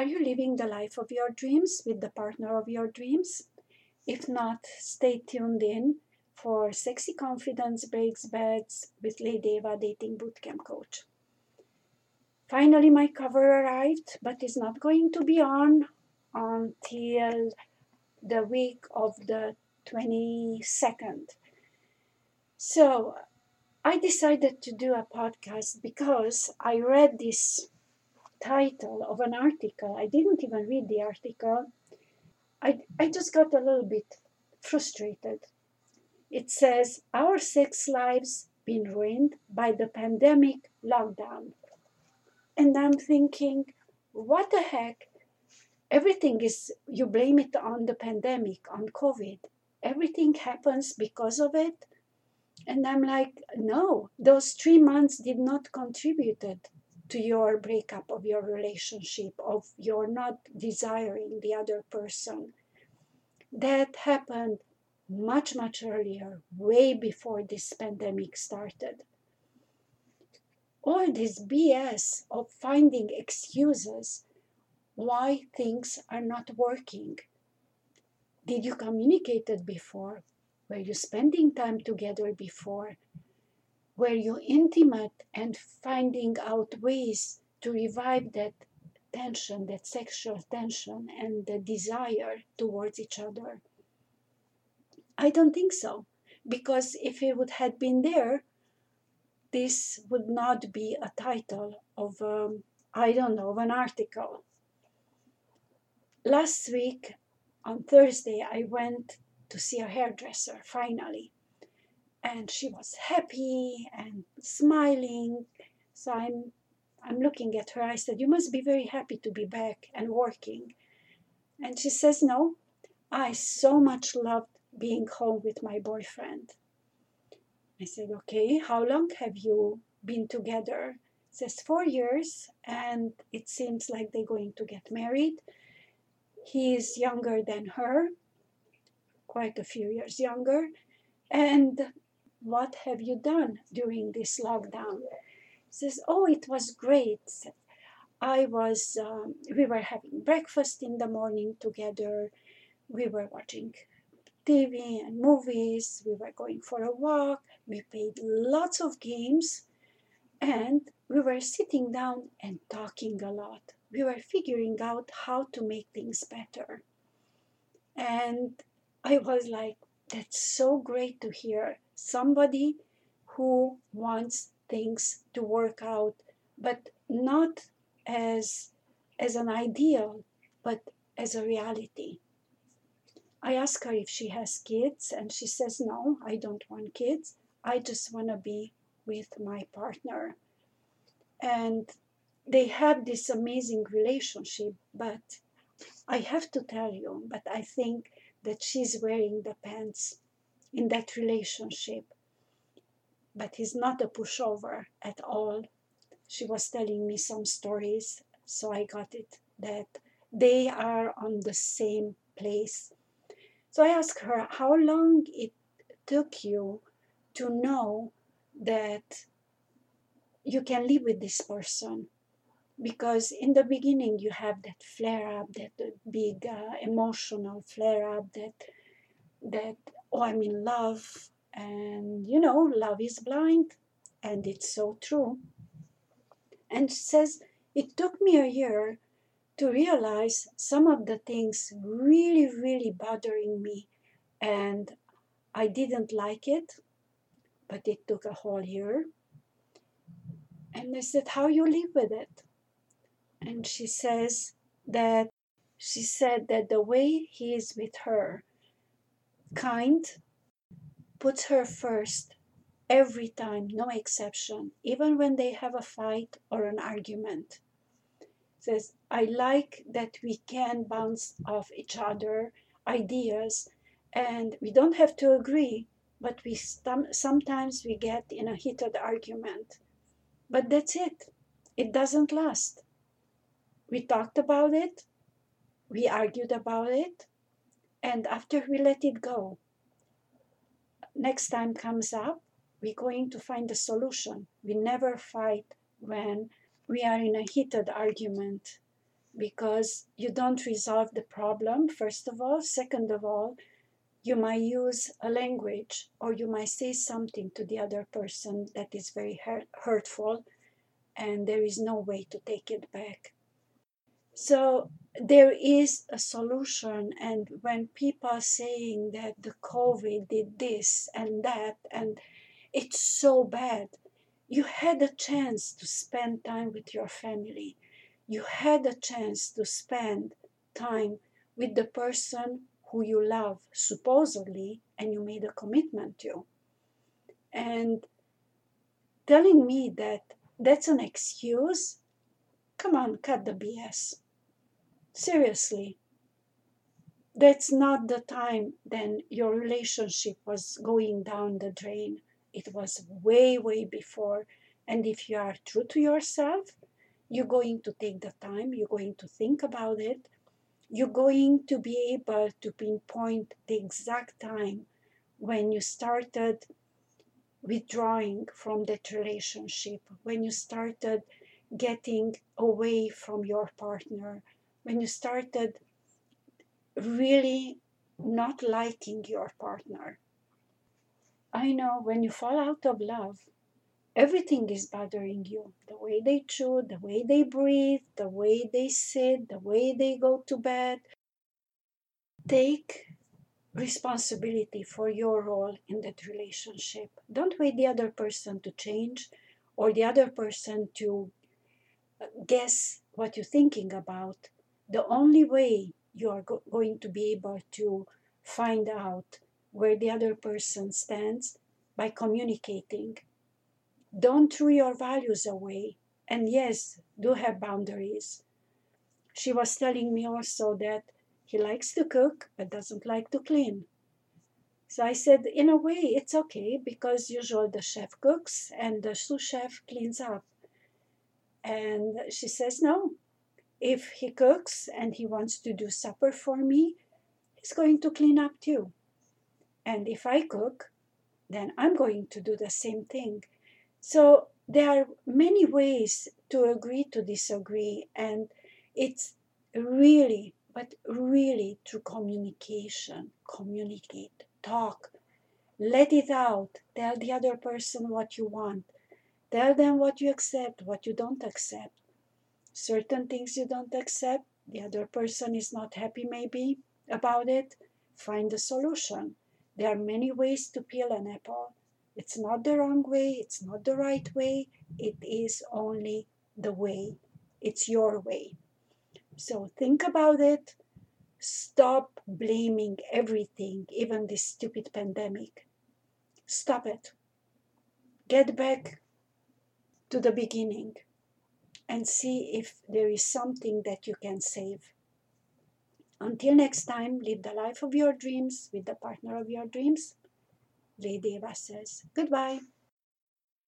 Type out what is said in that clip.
Are you living the life of your dreams with the partner of your dreams? If not, stay tuned in for Sexy Confidence Breaks Beds with Lady Eva Dating Bootcamp Coach. Finally, my cover arrived, but it's not going to be on until the week of the 22nd. So I decided to do a podcast because I read this title of an article. I didn't even read the article. I, I just got a little bit frustrated. It says, Our sex lives been ruined by the pandemic lockdown. And I'm thinking, what the heck? Everything is, you blame it on the pandemic, on COVID. Everything happens because of it. And I'm like, no, those three months did not contributed to your breakup of your relationship, of your not desiring the other person. That happened much, much earlier, way before this pandemic started. All this BS of finding excuses why things are not working. Did you communicate it before? Were you spending time together before? Were you intimate and finding out ways to revive that tension, that sexual tension, and the desire towards each other? I don't think so. Because if it would have been there, this would not be a title of, um, I don't know, of an article. Last week on Thursday, I went to see a hairdresser finally. And she was happy and smiling. So I'm I'm looking at her. I said, You must be very happy to be back and working. And she says, No, I so much loved being home with my boyfriend. I said, Okay, how long have you been together? says four years, and it seems like they're going to get married. He is younger than her, quite a few years younger. And what have you done during this lockdown? Says, oh, it was great. I was, um, we were having breakfast in the morning together. We were watching TV and movies. We were going for a walk. We played lots of games. And we were sitting down and talking a lot. We were figuring out how to make things better. And I was like, that's so great to hear somebody who wants things to work out, but not as, as an ideal, but as a reality. I ask her if she has kids, and she says, No, I don't want kids. I just want to be with my partner. And they have this amazing relationship, but I have to tell you, but I think that she's wearing the pants in that relationship. But he's not a pushover at all. She was telling me some stories, so I got it that they are on the same place. So I asked her how long it took you to know that you can live with this person because in the beginning you have that flare up that big uh, emotional flare up that that oh i'm in love and you know love is blind and it's so true. And she says it took me a year to realize some of the things really really bothering me and i didn't like it but it took a whole year. And i said how you live with it? And she says that she said that the way he is with her, kind, puts her first every time, no exception, even when they have a fight or an argument. Says, I like that we can bounce off each other ideas and we don't have to agree, but we sometimes we get in a heated argument. But that's it. It doesn't last. We talked about it, we argued about it, and after we let it go, next time comes up, we're going to find a solution. We never fight when we are in a heated argument. because you don't resolve the problem, first of all. Second of all, you might use a language or you might say something to the other person that is very hurt, hurtful and there is no way to take it back. So there is a solution and when people are saying that the COVID did this and that and it's so bad, you had a chance to spend time with your family. You had a chance to spend time with the person who you love, supposedly, and you made a commitment to. And telling me that that's an excuse, come on, cut the BS. Seriously. That's not the time then your relationship was going down the drain. It was way, way before. And if you are true to yourself, you're going to take the time, you're going to think about it, you're going to be able to pinpoint the exact time when you started withdrawing from that relationship, when you started getting away from your partner, when you started really not liking your partner. I know when you fall out of love, everything is bothering you. The way they chew, the way they breathe, the way they sit, the way they go to bed. Take responsibility for your role in that relationship. Don't wait the other person to change or the other person to guess what you're thinking about. The only way you are go- going to be able to find out where the other person stands by communicating. Don't throw your values away. And yes, do have boundaries. She was telling me also that he likes to cook but doesn't like to clean. So I said, in a way, it's okay because usually the chef cooks and the sous chef cleans up. And she says, no, if he cooks and he wants to do supper for me, he's going to clean up too. And if I cook, then I'm going to do the same thing. So there are many ways to agree to disagree, and it's really, but really through communication. Communicate, talk, let it out, tell the other person what you want, tell them what you accept, what you don't accept. Certain things you don't accept, the other person is not happy maybe about it, find a solution. There are many ways to peel an apple. It's not the wrong way, it's not the right way, it is only the way. It's your way. So think about it. Stop blaming everything, even this stupid pandemic. Stop it. Get back to the beginning and see if there is something that you can save. Until next time, live the life of your dreams with the partner of your dreams. Lady Eva says goodbye.